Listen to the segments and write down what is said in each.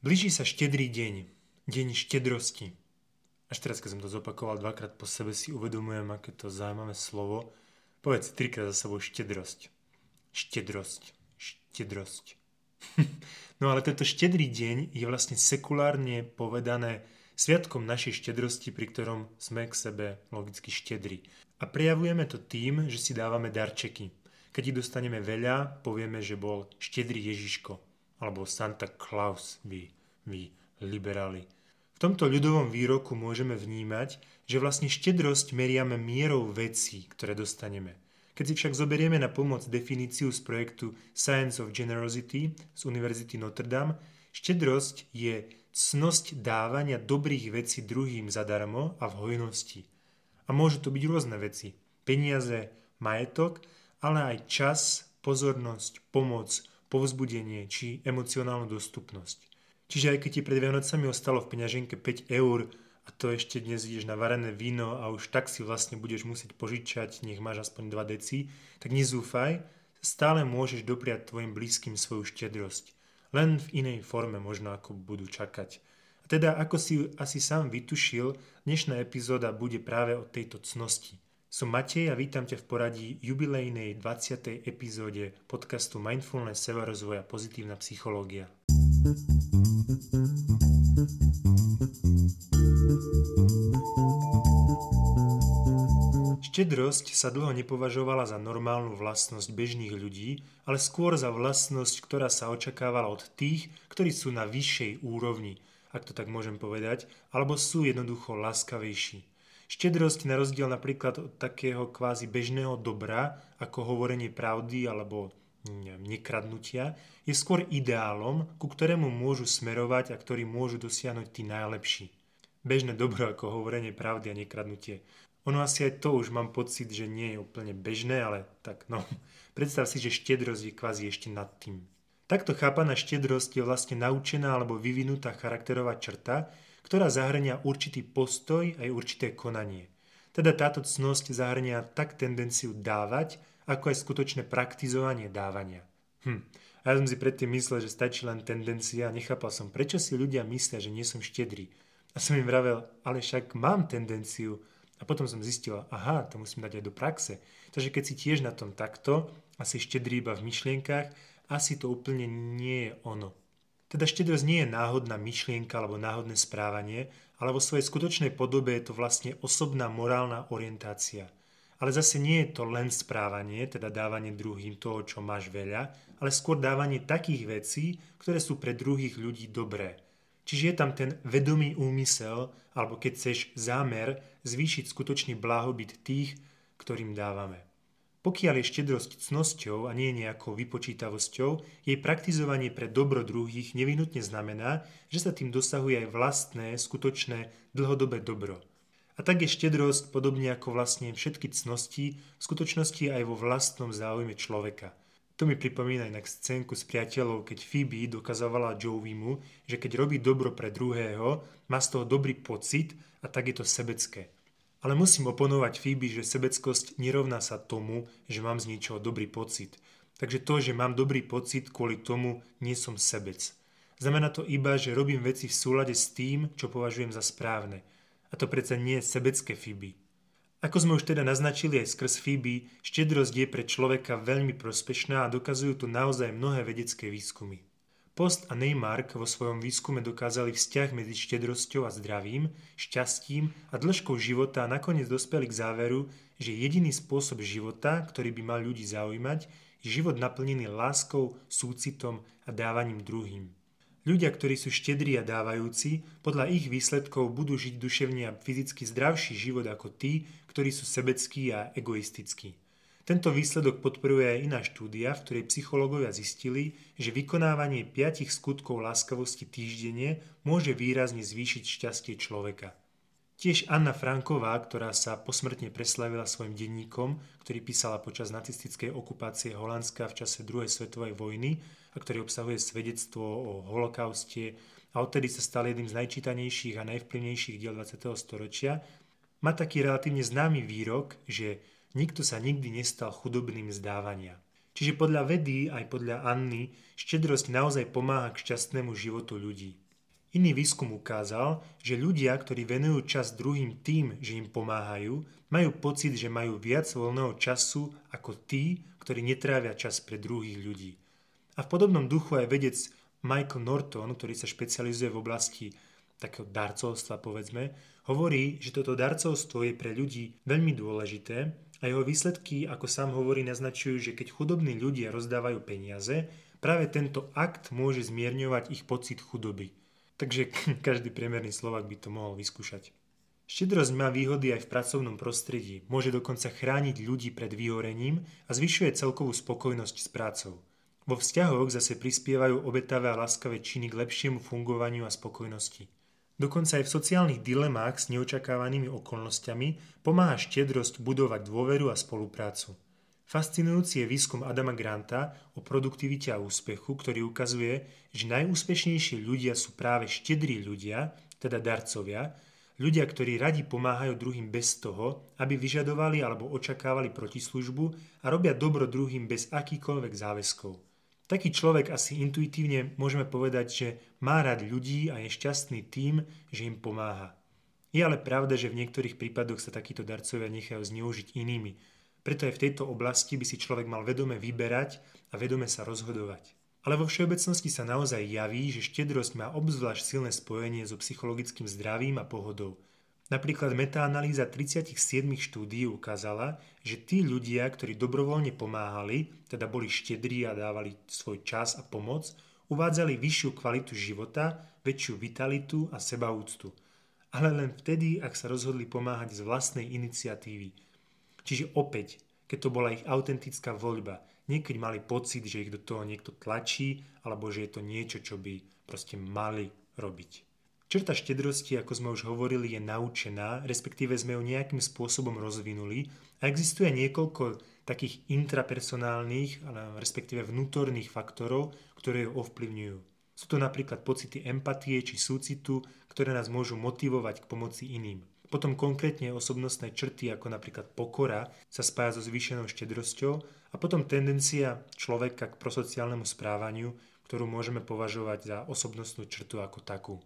Blíži sa štedrý deň, deň štedrosti. Až teraz, keď som to zopakoval dvakrát po sebe, si uvedomujem, aké to zaujímavé slovo. Povedz trikrát za sebou štedrosť. Štedrosť. Štedrosť. no ale tento štedrý deň je vlastne sekulárne povedané sviatkom našej štedrosti, pri ktorom sme k sebe logicky štedri. A prejavujeme to tým, že si dávame darčeky. Keď ich dostaneme veľa, povieme, že bol štedrý Ježiško alebo Santa Claus, vy, vy liberáli. V tomto ľudovom výroku môžeme vnímať, že vlastne štedrosť meriame mierou vecí, ktoré dostaneme. Keď si však zoberieme na pomoc definíciu z projektu Science of Generosity z Univerzity Notre Dame, štedrosť je cnosť dávania dobrých vecí druhým zadarmo a v hojnosti. A môžu to byť rôzne veci. Peniaze, majetok, ale aj čas, pozornosť, pomoc, povzbudenie či emocionálnu dostupnosť. Čiže aj keď ti pred Vianocami ostalo v peňaženke 5 eur a to ešte dnes ideš na varené víno a už tak si vlastne budeš musieť požičať, nech máš aspoň 2 deci, tak nezúfaj, stále môžeš dopriať tvojim blízkym svoju štedrosť. Len v inej forme možno ako budú čakať. Teda ako si asi sám vytušil, dnešná epizóda bude práve o tejto cnosti – som Matej a vítam ťa v poradí jubilejnej 20. epizóde podcastu Mindfulness, sebarozvoj a pozitívna psychológia. Štedrosť sa dlho nepovažovala za normálnu vlastnosť bežných ľudí, ale skôr za vlastnosť, ktorá sa očakávala od tých, ktorí sú na vyššej úrovni, ak to tak môžem povedať, alebo sú jednoducho láskavejší. Štedrosť na rozdiel napríklad od takého kvázi bežného dobra, ako hovorenie pravdy alebo neviem, nekradnutia, je skôr ideálom, ku ktorému môžu smerovať a ktorý môžu dosiahnuť tí najlepší. Bežné dobro ako hovorenie pravdy a nekradnutie. Ono asi aj to už mám pocit, že nie je úplne bežné, ale tak no. Predstav si, že štedrosť je kvázi ešte nad tým. Takto chápaná štedrosť je vlastne naučená alebo vyvinutá charakterová črta, ktorá zahrania určitý postoj aj určité konanie. Teda táto cnosť zahrania tak tendenciu dávať, ako aj skutočné praktizovanie dávania. Hm. A ja som si predtým myslel, že stačí len tendencia a nechápal som, prečo si ľudia myslia, že nie som štedrý. A som im vravel, ale však mám tendenciu. A potom som zistil, aha, to musím dať aj do praxe. Takže keď si tiež na tom takto, asi štedrý iba v myšlienkach, asi to úplne nie je ono. Teda štedrosť nie je náhodná myšlienka alebo náhodné správanie, ale vo svojej skutočnej podobe je to vlastne osobná morálna orientácia. Ale zase nie je to len správanie, teda dávanie druhým toho, čo máš veľa, ale skôr dávanie takých vecí, ktoré sú pre druhých ľudí dobré. Čiže je tam ten vedomý úmysel, alebo keď chceš zámer, zvýšiť skutočný blahobyt tých, ktorým dávame. Pokiaľ je štedrosť cnosťou a nie nejakou vypočítavosťou, jej praktizovanie pre dobro druhých nevyhnutne znamená, že sa tým dosahuje aj vlastné, skutočné, dlhodobé dobro. A tak je štedrosť, podobne ako vlastne všetky cnosti, v skutočnosti aj vo vlastnom záujme človeka. To mi pripomína inak scénku s priateľov, keď Phoebe dokazovala Joeymu, že keď robí dobro pre druhého, má z toho dobrý pocit a tak je to sebecké. Ale musím oponovať Phoebe, že sebeckosť nerovná sa tomu, že mám z niečoho dobrý pocit. Takže to, že mám dobrý pocit, kvôli tomu nie som sebec. Znamená to iba, že robím veci v súlade s tým, čo považujem za správne. A to predsa nie je sebecké Phoebe. Ako sme už teda naznačili aj skrz Phoebe, štedrosť je pre človeka veľmi prospešná a dokazujú tu naozaj mnohé vedecké výskumy. Post a Neymark vo svojom výskume dokázali vzťah medzi štedrosťou a zdravím, šťastím a dĺžkou života a nakoniec dospeli k záveru, že jediný spôsob života, ktorý by mal ľudí zaujímať, je život naplnený láskou, súcitom a dávaním druhým. Ľudia, ktorí sú štedrí a dávajúci, podľa ich výsledkov budú žiť duševne a fyzicky zdravší život ako tí, ktorí sú sebeckí a egoistickí. Tento výsledok podporuje aj iná štúdia, v ktorej psychológovia zistili, že vykonávanie piatich skutkov láskavosti týždenne môže výrazne zvýšiť šťastie človeka. Tiež Anna Franková, ktorá sa posmrtne preslavila svojim denníkom, ktorý písala počas nacistickej okupácie Holandska v čase druhej svetovej vojny a ktorý obsahuje svedectvo o holokauste a odtedy sa stal jedným z najčítanejších a najvplyvnejších diel 20. storočia, má taký relatívne známy výrok, že Nikto sa nikdy nestal chudobným zdávania. Čiže podľa vedy aj podľa Anny štedrosť naozaj pomáha k šťastnému životu ľudí. Iný výskum ukázal, že ľudia, ktorí venujú čas druhým tým, že im pomáhajú, majú pocit, že majú viac voľného času ako tí, ktorí netrávia čas pre druhých ľudí. A v podobnom duchu aj vedec Michael Norton, ktorý sa špecializuje v oblasti takého darcovstva, povedzme, hovorí, že toto darcovstvo je pre ľudí veľmi dôležité a jeho výsledky, ako sám hovorí, naznačujú, že keď chudobní ľudia rozdávajú peniaze, práve tento akt môže zmierňovať ich pocit chudoby. Takže každý priemerný Slovak by to mohol vyskúšať. Štedrosť má výhody aj v pracovnom prostredí, môže dokonca chrániť ľudí pred vyhorením a zvyšuje celkovú spokojnosť s prácou. Vo vzťahoch zase prispievajú obetavé a láskavé činy k lepšiemu fungovaniu a spokojnosti. Dokonca aj v sociálnych dilemách s neočakávanými okolnostiami pomáha štedrosť budovať dôveru a spoluprácu. Fascinujúci je výskum Adama Granta o produktivite a úspechu, ktorý ukazuje, že najúspešnejší ľudia sú práve štedrí ľudia, teda darcovia, ľudia, ktorí radi pomáhajú druhým bez toho, aby vyžadovali alebo očakávali protislužbu a robia dobro druhým bez akýkoľvek záväzkov. Taký človek asi intuitívne môžeme povedať, že má rád ľudí a je šťastný tým, že im pomáha. Je ale pravda, že v niektorých prípadoch sa takíto darcovia nechajú zneužiť inými, preto aj v tejto oblasti by si človek mal vedome vyberať a vedome sa rozhodovať. Ale vo všeobecnosti sa naozaj javí, že štedrosť má obzvlášť silné spojenie so psychologickým zdravím a pohodou. Napríklad metaanalýza 37 štúdií ukázala, že tí ľudia, ktorí dobrovoľne pomáhali, teda boli štedrí a dávali svoj čas a pomoc, uvádzali vyššiu kvalitu života, väčšiu vitalitu a sebaúctu. Ale len vtedy, ak sa rozhodli pomáhať z vlastnej iniciatívy – Čiže opäť, keď to bola ich autentická voľba, niekedy mali pocit, že ich do toho niekto tlačí, alebo že je to niečo, čo by proste mali robiť. Črta štedrosti, ako sme už hovorili, je naučená, respektíve sme ju nejakým spôsobom rozvinuli a existuje niekoľko takých intrapersonálnych, respektíve vnútorných faktorov, ktoré ju ovplyvňujú. Sú to napríklad pocity empatie či súcitu, ktoré nás môžu motivovať k pomoci iným. Potom konkrétne osobnostné črty ako napríklad pokora sa spája so zvýšenou štedrosťou a potom tendencia človeka k prosociálnemu správaniu, ktorú môžeme považovať za osobnostnú črtu ako takú.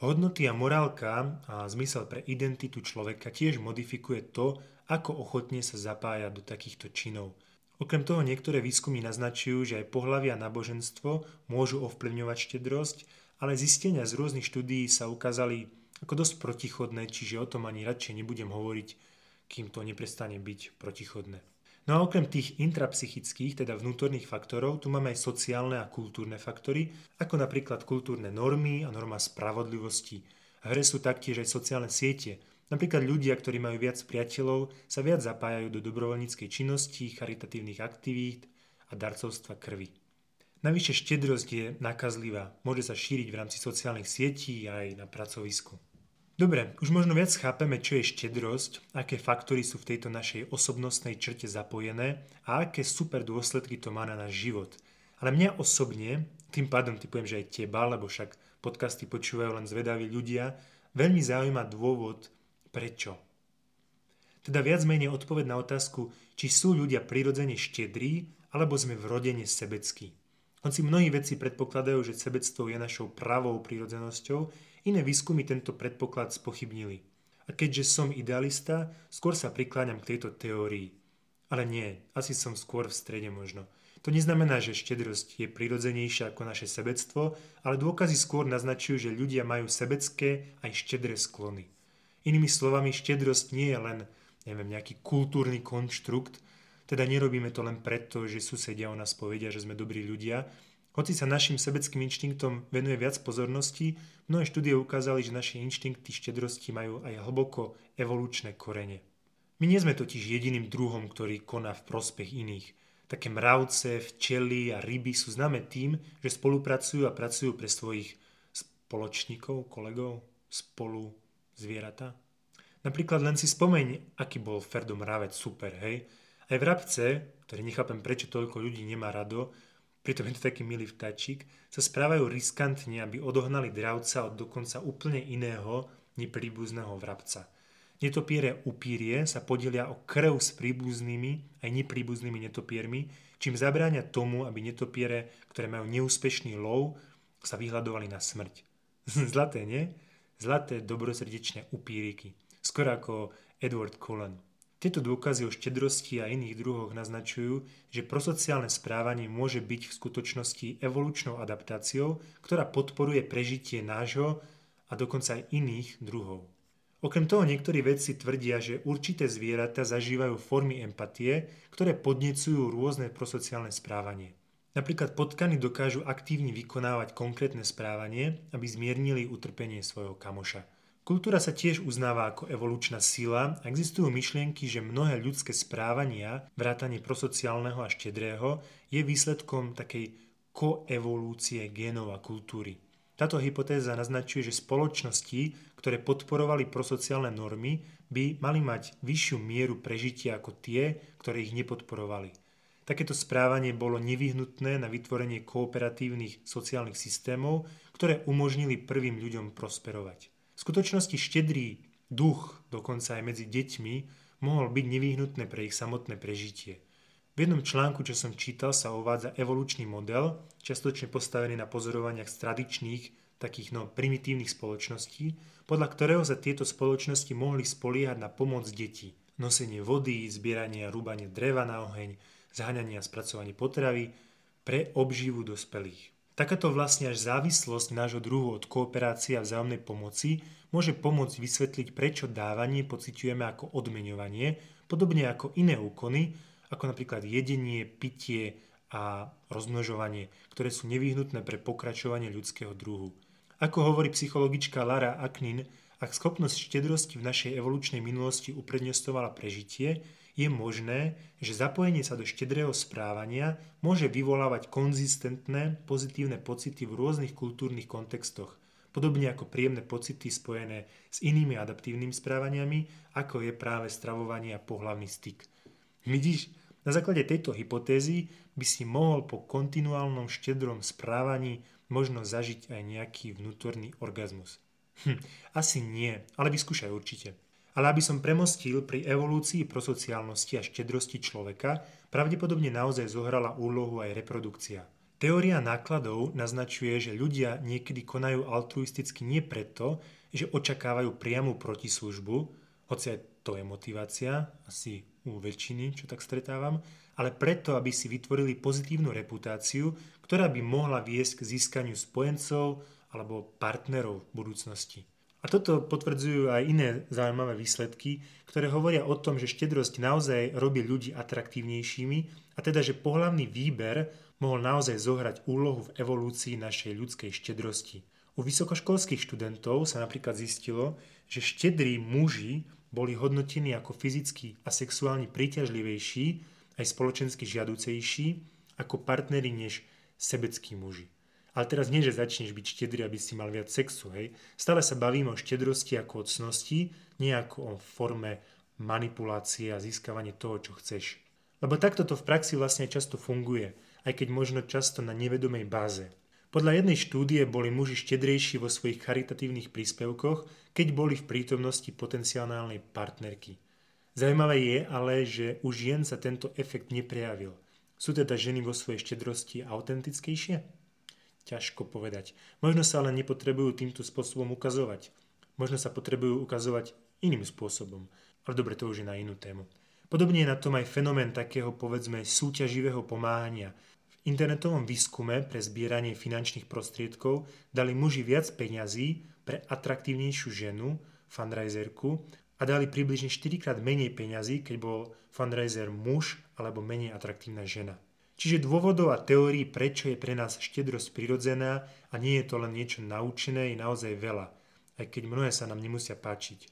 Hodnoty a morálka a zmysel pre identitu človeka tiež modifikuje to, ako ochotne sa zapája do takýchto činov. Okrem toho niektoré výskumy naznačujú, že aj pohlavia a náboženstvo môžu ovplyvňovať štedrosť, ale zistenia z rôznych štúdií sa ukázali ako dosť protichodné, čiže o tom ani radšej nebudem hovoriť, kým to neprestane byť protichodné. No a okrem tých intrapsychických, teda vnútorných faktorov, tu máme aj sociálne a kultúrne faktory, ako napríklad kultúrne normy a norma spravodlivosti. V hre sú taktiež aj sociálne siete. Napríklad ľudia, ktorí majú viac priateľov, sa viac zapájajú do dobrovoľníckej činnosti, charitatívnych aktivít a darcovstva krvi. Navyše štedrosť je nakazlivá, môže sa šíriť v rámci sociálnych sietí aj na pracovisku. Dobre, už možno viac chápeme, čo je štedrosť, aké faktory sú v tejto našej osobnostnej črte zapojené a aké super dôsledky to má na náš život. Ale mňa osobne, tým pádom typujem, že aj teba, lebo však podcasty počúvajú len zvedaví ľudia, veľmi zaujíma dôvod, prečo. Teda viac menej odpoved na otázku, či sú ľudia prirodzene štedrí, alebo sme vrodene sebeckí. Hoci mnohí vedci predpokladajú, že sebectvo je našou pravou prírodzenosťou, Iné výskumy tento predpoklad spochybnili. A keďže som idealista, skôr sa prikláňam k tejto teórii. Ale nie, asi som skôr v strede možno. To neznamená, že štedrosť je prirodzenejšia ako naše sebectvo, ale dôkazy skôr naznačujú, že ľudia majú sebecké aj štedré sklony. Inými slovami, štedrosť nie je len neviem, nejaký kultúrny konštrukt, teda nerobíme to len preto, že susedia o nás povedia, že sme dobrí ľudia, hoci sa našim sebeckým inštinktom venuje viac pozornosti, mnohé štúdie ukázali, že naše inštinkty štedrosti majú aj hlboko evolučné korene. My nie sme totiž jediným druhom, ktorý koná v prospech iných. Také mravce, včely a ryby sú známe tým, že spolupracujú a pracujú pre svojich spoločníkov, kolegov, spolu zvieratá. Napríklad len si spomeň, aký bol Ferdo mravec super, hej? Aj vrabce, ktoré nechápem, prečo toľko ľudí nemá rado, pritom je to taký milý vtáčik, sa správajú riskantne, aby odohnali dravca od dokonca úplne iného, nepríbuzného vrabca. Netopiere upírie sa podelia o krv s príbuznými aj nepríbuznými netopiermi, čím zabráňa tomu, aby netopiere, ktoré majú neúspešný lov, sa vyhľadovali na smrť. Zlaté, nie? Zlaté dobrosrdečné upíriky. Skoro ako Edward Cullen. Tieto dôkazy o štedrosti a iných druhoch naznačujú, že prosociálne správanie môže byť v skutočnosti evolučnou adaptáciou, ktorá podporuje prežitie nášho a dokonca aj iných druhov. Okrem toho niektorí vedci tvrdia, že určité zvieratá zažívajú formy empatie, ktoré podnecujú rôzne prosociálne správanie. Napríklad potkany dokážu aktívne vykonávať konkrétne správanie, aby zmiernili utrpenie svojho kamoša. Kultúra sa tiež uznáva ako evolučná sila a existujú myšlienky, že mnohé ľudské správania, vrátanie prosociálneho a štedrého, je výsledkom takej koevolúcie génov a kultúry. Táto hypotéza naznačuje, že spoločnosti, ktoré podporovali prosociálne normy, by mali mať vyššiu mieru prežitia ako tie, ktoré ich nepodporovali. Takéto správanie bolo nevyhnutné na vytvorenie kooperatívnych sociálnych systémov, ktoré umožnili prvým ľuďom prosperovať. V skutočnosti štedrý duch, dokonca aj medzi deťmi, mohol byť nevyhnutné pre ich samotné prežitie. V jednom článku, čo som čítal, sa uvádza evolučný model, častočne postavený na pozorovaniach z tradičných, takých no primitívnych spoločností, podľa ktorého sa tieto spoločnosti mohli spoliehať na pomoc detí. Nosenie vody, zbieranie a rúbanie dreva na oheň, zháňanie a spracovanie potravy pre obživu dospelých. Takáto vlastne až závislosť nášho druhu od kooperácie a vzájomnej pomoci môže pomôcť vysvetliť, prečo dávanie pociťujeme ako odmeňovanie, podobne ako iné úkony, ako napríklad jedenie, pitie a rozmnožovanie, ktoré sú nevyhnutné pre pokračovanie ľudského druhu. Ako hovorí psychologička Lara Aknin, ak schopnosť štedrosti v našej evolučnej minulosti uprednestovala prežitie, je možné, že zapojenie sa do štedrého správania môže vyvolávať konzistentné pozitívne pocity v rôznych kultúrnych kontextoch, podobne ako príjemné pocity spojené s inými adaptívnymi správaniami, ako je práve stravovanie a pohlavný styk. Vidíš, na základe tejto hypotézy by si mohol po kontinuálnom štedrom správaní možno zažiť aj nejaký vnútorný orgazmus. Hm, asi nie, ale vyskúšaj určite. Ale aby som premostil pri evolúcii prosociálnosti a štedrosti človeka, pravdepodobne naozaj zohrala úlohu aj reprodukcia. Teória nákladov naznačuje, že ľudia niekedy konajú altruisticky nie preto, že očakávajú priamu protislužbu, hoci aj to je motivácia, asi u väčšiny, čo tak stretávam, ale preto, aby si vytvorili pozitívnu reputáciu, ktorá by mohla viesť k získaniu spojencov alebo partnerov v budúcnosti. A toto potvrdzujú aj iné zaujímavé výsledky, ktoré hovoria o tom, že štedrosť naozaj robí ľudí atraktívnejšími a teda, že pohlavný výber mohol naozaj zohrať úlohu v evolúcii našej ľudskej štedrosti. U vysokoškolských študentov sa napríklad zistilo, že štedrí muži boli hodnotení ako fyzicky a sexuálne príťažlivejší, aj spoločensky žiaducejší ako partneri než sebeckí muži. Ale teraz nie, že začneš byť štedrý, aby si mal viac sexu, hej. Stále sa bavíme o štedrosti ako o cnosti, nie ako o forme manipulácie a získavanie toho, čo chceš. Lebo takto to v praxi vlastne často funguje, aj keď možno často na nevedomej báze. Podľa jednej štúdie boli muži štedrejší vo svojich charitatívnych príspevkoch, keď boli v prítomnosti potenciálnej partnerky. Zaujímavé je ale, že u žien sa tento efekt neprejavil. Sú teda ženy vo svojej štedrosti autentickejšie? Ťažko povedať. Možno sa ale nepotrebujú týmto spôsobom ukazovať. Možno sa potrebujú ukazovať iným spôsobom. Ale dobre, to už je na inú tému. Podobne je na tom aj fenomén takého, povedzme, súťaživého pomáhania. V internetovom výskume pre zbieranie finančných prostriedkov dali muži viac peňazí pre atraktívnejšiu ženu, fundraiserku, a dali približne 4 krát menej peňazí, keď bol fundraiser muž alebo menej atraktívna žena. Čiže dôvodov a teórií, prečo je pre nás štedrosť prirodzená a nie je to len niečo naučené, je naozaj veľa, aj keď mnohé sa nám nemusia páčiť.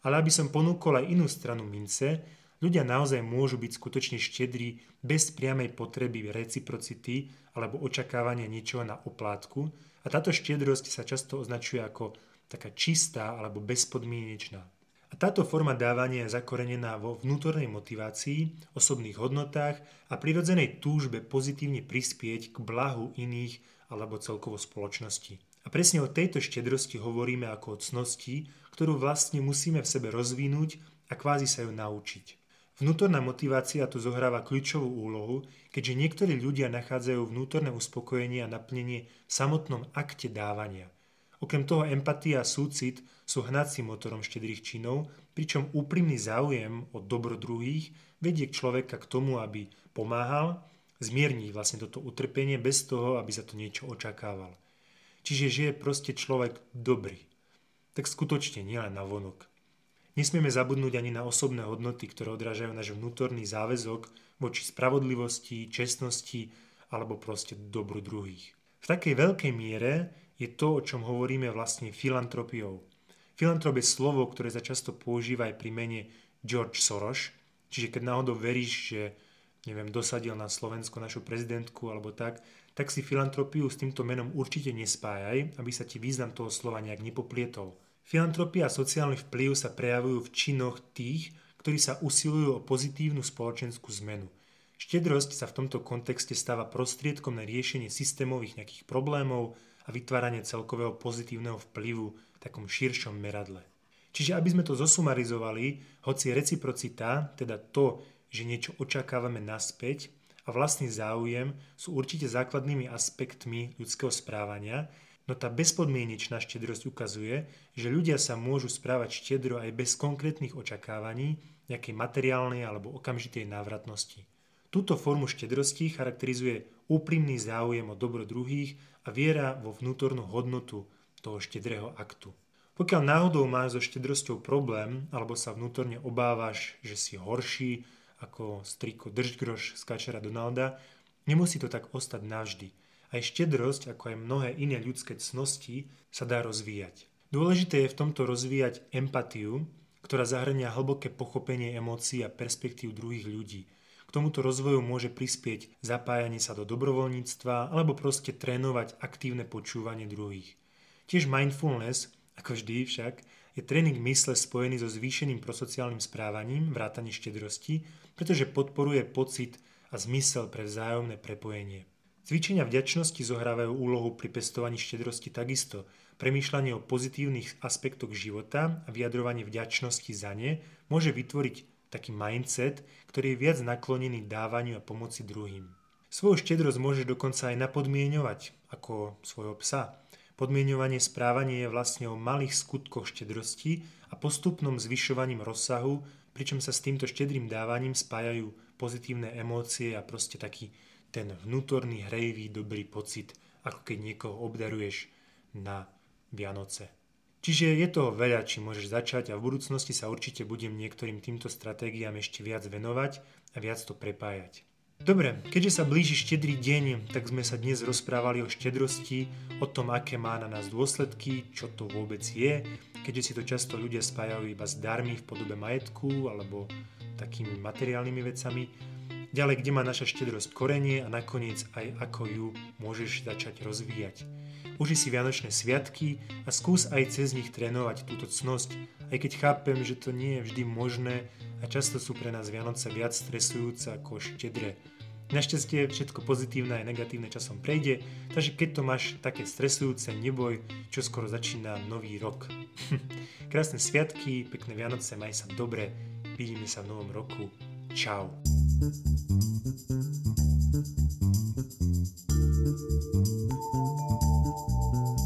Ale aby som ponúkol aj inú stranu mince, ľudia naozaj môžu byť skutočne štedrí bez priamej potreby reciprocity alebo očakávania niečoho na oplátku a táto štedrosť sa často označuje ako taká čistá alebo bezpodmienečná. A táto forma dávania je zakorenená vo vnútornej motivácii, osobných hodnotách a prirodzenej túžbe pozitívne prispieť k blahu iných alebo celkovo spoločnosti. A presne o tejto štedrosti hovoríme ako o cnosti, ktorú vlastne musíme v sebe rozvinúť a kvázi sa ju naučiť. Vnútorná motivácia tu zohráva kľúčovú úlohu, keďže niektorí ľudia nachádzajú vnútorné uspokojenie a naplnenie v samotnom akte dávania. Okrem toho empatia a súcit sú hnacím motorom štedrých činov, pričom úprimný záujem o dobro druhých vedie človeka k tomu, aby pomáhal, zmierni vlastne toto utrpenie bez toho, aby za to niečo očakával. Čiže žije proste človek dobrý. Tak skutočne, nielen na vonok. Nesmieme zabudnúť ani na osobné hodnoty, ktoré odrážajú náš vnútorný záväzok voči spravodlivosti, čestnosti alebo proste dobru druhých. V takej veľkej miere je to, o čom hovoríme vlastne filantropiou. Filantrop je slovo, ktoré sa často používa aj pri mene George Soros, čiže keď náhodou veríš, že neviem, dosadil na Slovensku našu prezidentku alebo tak, tak si filantropiu s týmto menom určite nespájaj, aby sa ti význam toho slova nejak nepoplietol. Filantropia a sociálny vplyv sa prejavujú v činoch tých, ktorí sa usilujú o pozitívnu spoločenskú zmenu. Štedrosť sa v tomto kontexte stáva prostriedkom na riešenie systémových nejakých problémov, a vytváranie celkového pozitívneho vplyvu v takom širšom meradle. Čiže aby sme to zosumarizovali, hoci reciprocita, teda to, že niečo očakávame naspäť a vlastný záujem sú určite základnými aspektmi ľudského správania, no tá bezpodmienečná štedrosť ukazuje, že ľudia sa môžu správať štedro aj bez konkrétnych očakávaní, nejakej materiálnej alebo okamžitej návratnosti. Túto formu štedrosti charakterizuje úprimný záujem o dobro druhých a viera vo vnútornú hodnotu toho štedrého aktu. Pokiaľ náhodou máš so štedrosťou problém, alebo sa vnútorne obávaš, že si horší ako striko držgroš z kačera Donalda, nemusí to tak ostať navždy. Aj štedrosť, ako aj mnohé iné ľudské cnosti, sa dá rozvíjať. Dôležité je v tomto rozvíjať empatiu, ktorá zahrania hlboké pochopenie emócií a perspektív druhých ľudí – k tomuto rozvoju môže prispieť zapájanie sa do dobrovoľníctva alebo proste trénovať aktívne počúvanie druhých. Tiež mindfulness, ako vždy však, je tréning mysle spojený so zvýšeným prosociálnym správaním, vrátane štedrosti, pretože podporuje pocit a zmysel pre vzájomné prepojenie. Cvičenia vďačnosti zohrávajú úlohu pri pestovaní štedrosti takisto. Premýšľanie o pozitívnych aspektoch života a vyjadrovanie vďačnosti za ne môže vytvoriť taký mindset, ktorý je viac naklonený dávaniu a pomoci druhým. Svoju štedrosť môžeš dokonca aj napodmienovať, ako svojho psa. Podmienovanie správania je vlastne o malých skutkoch štedrosti a postupnom zvyšovaním rozsahu, pričom sa s týmto štedrým dávaním spájajú pozitívne emócie a proste taký ten vnútorný hrejivý dobrý pocit, ako keď niekoho obdaruješ na Vianoce. Čiže je toho veľa, či môžeš začať a v budúcnosti sa určite budem niektorým týmto stratégiám ešte viac venovať a viac to prepájať. Dobre, keďže sa blíži štedrý deň, tak sme sa dnes rozprávali o štedrosti, o tom, aké má na nás dôsledky, čo to vôbec je, keďže si to často ľudia spájajú iba s darmi v podobe majetku alebo takými materiálnymi vecami. Ďalej, kde má naša štedrosť korenie a nakoniec aj ako ju môžeš začať rozvíjať. Uži si Vianočné sviatky a skús aj cez nich trénovať túto cnosť, aj keď chápem, že to nie je vždy možné a často sú pre nás Vianoce viac stresujúce ako štedré. Našťastie všetko pozitívne aj negatívne časom prejde, takže keď to máš také stresujúce, neboj, čo skoro začína nový rok. Krásne sviatky, pekné Vianoce, maj sa dobre, vidíme sa v novom roku. Čau. Thank you.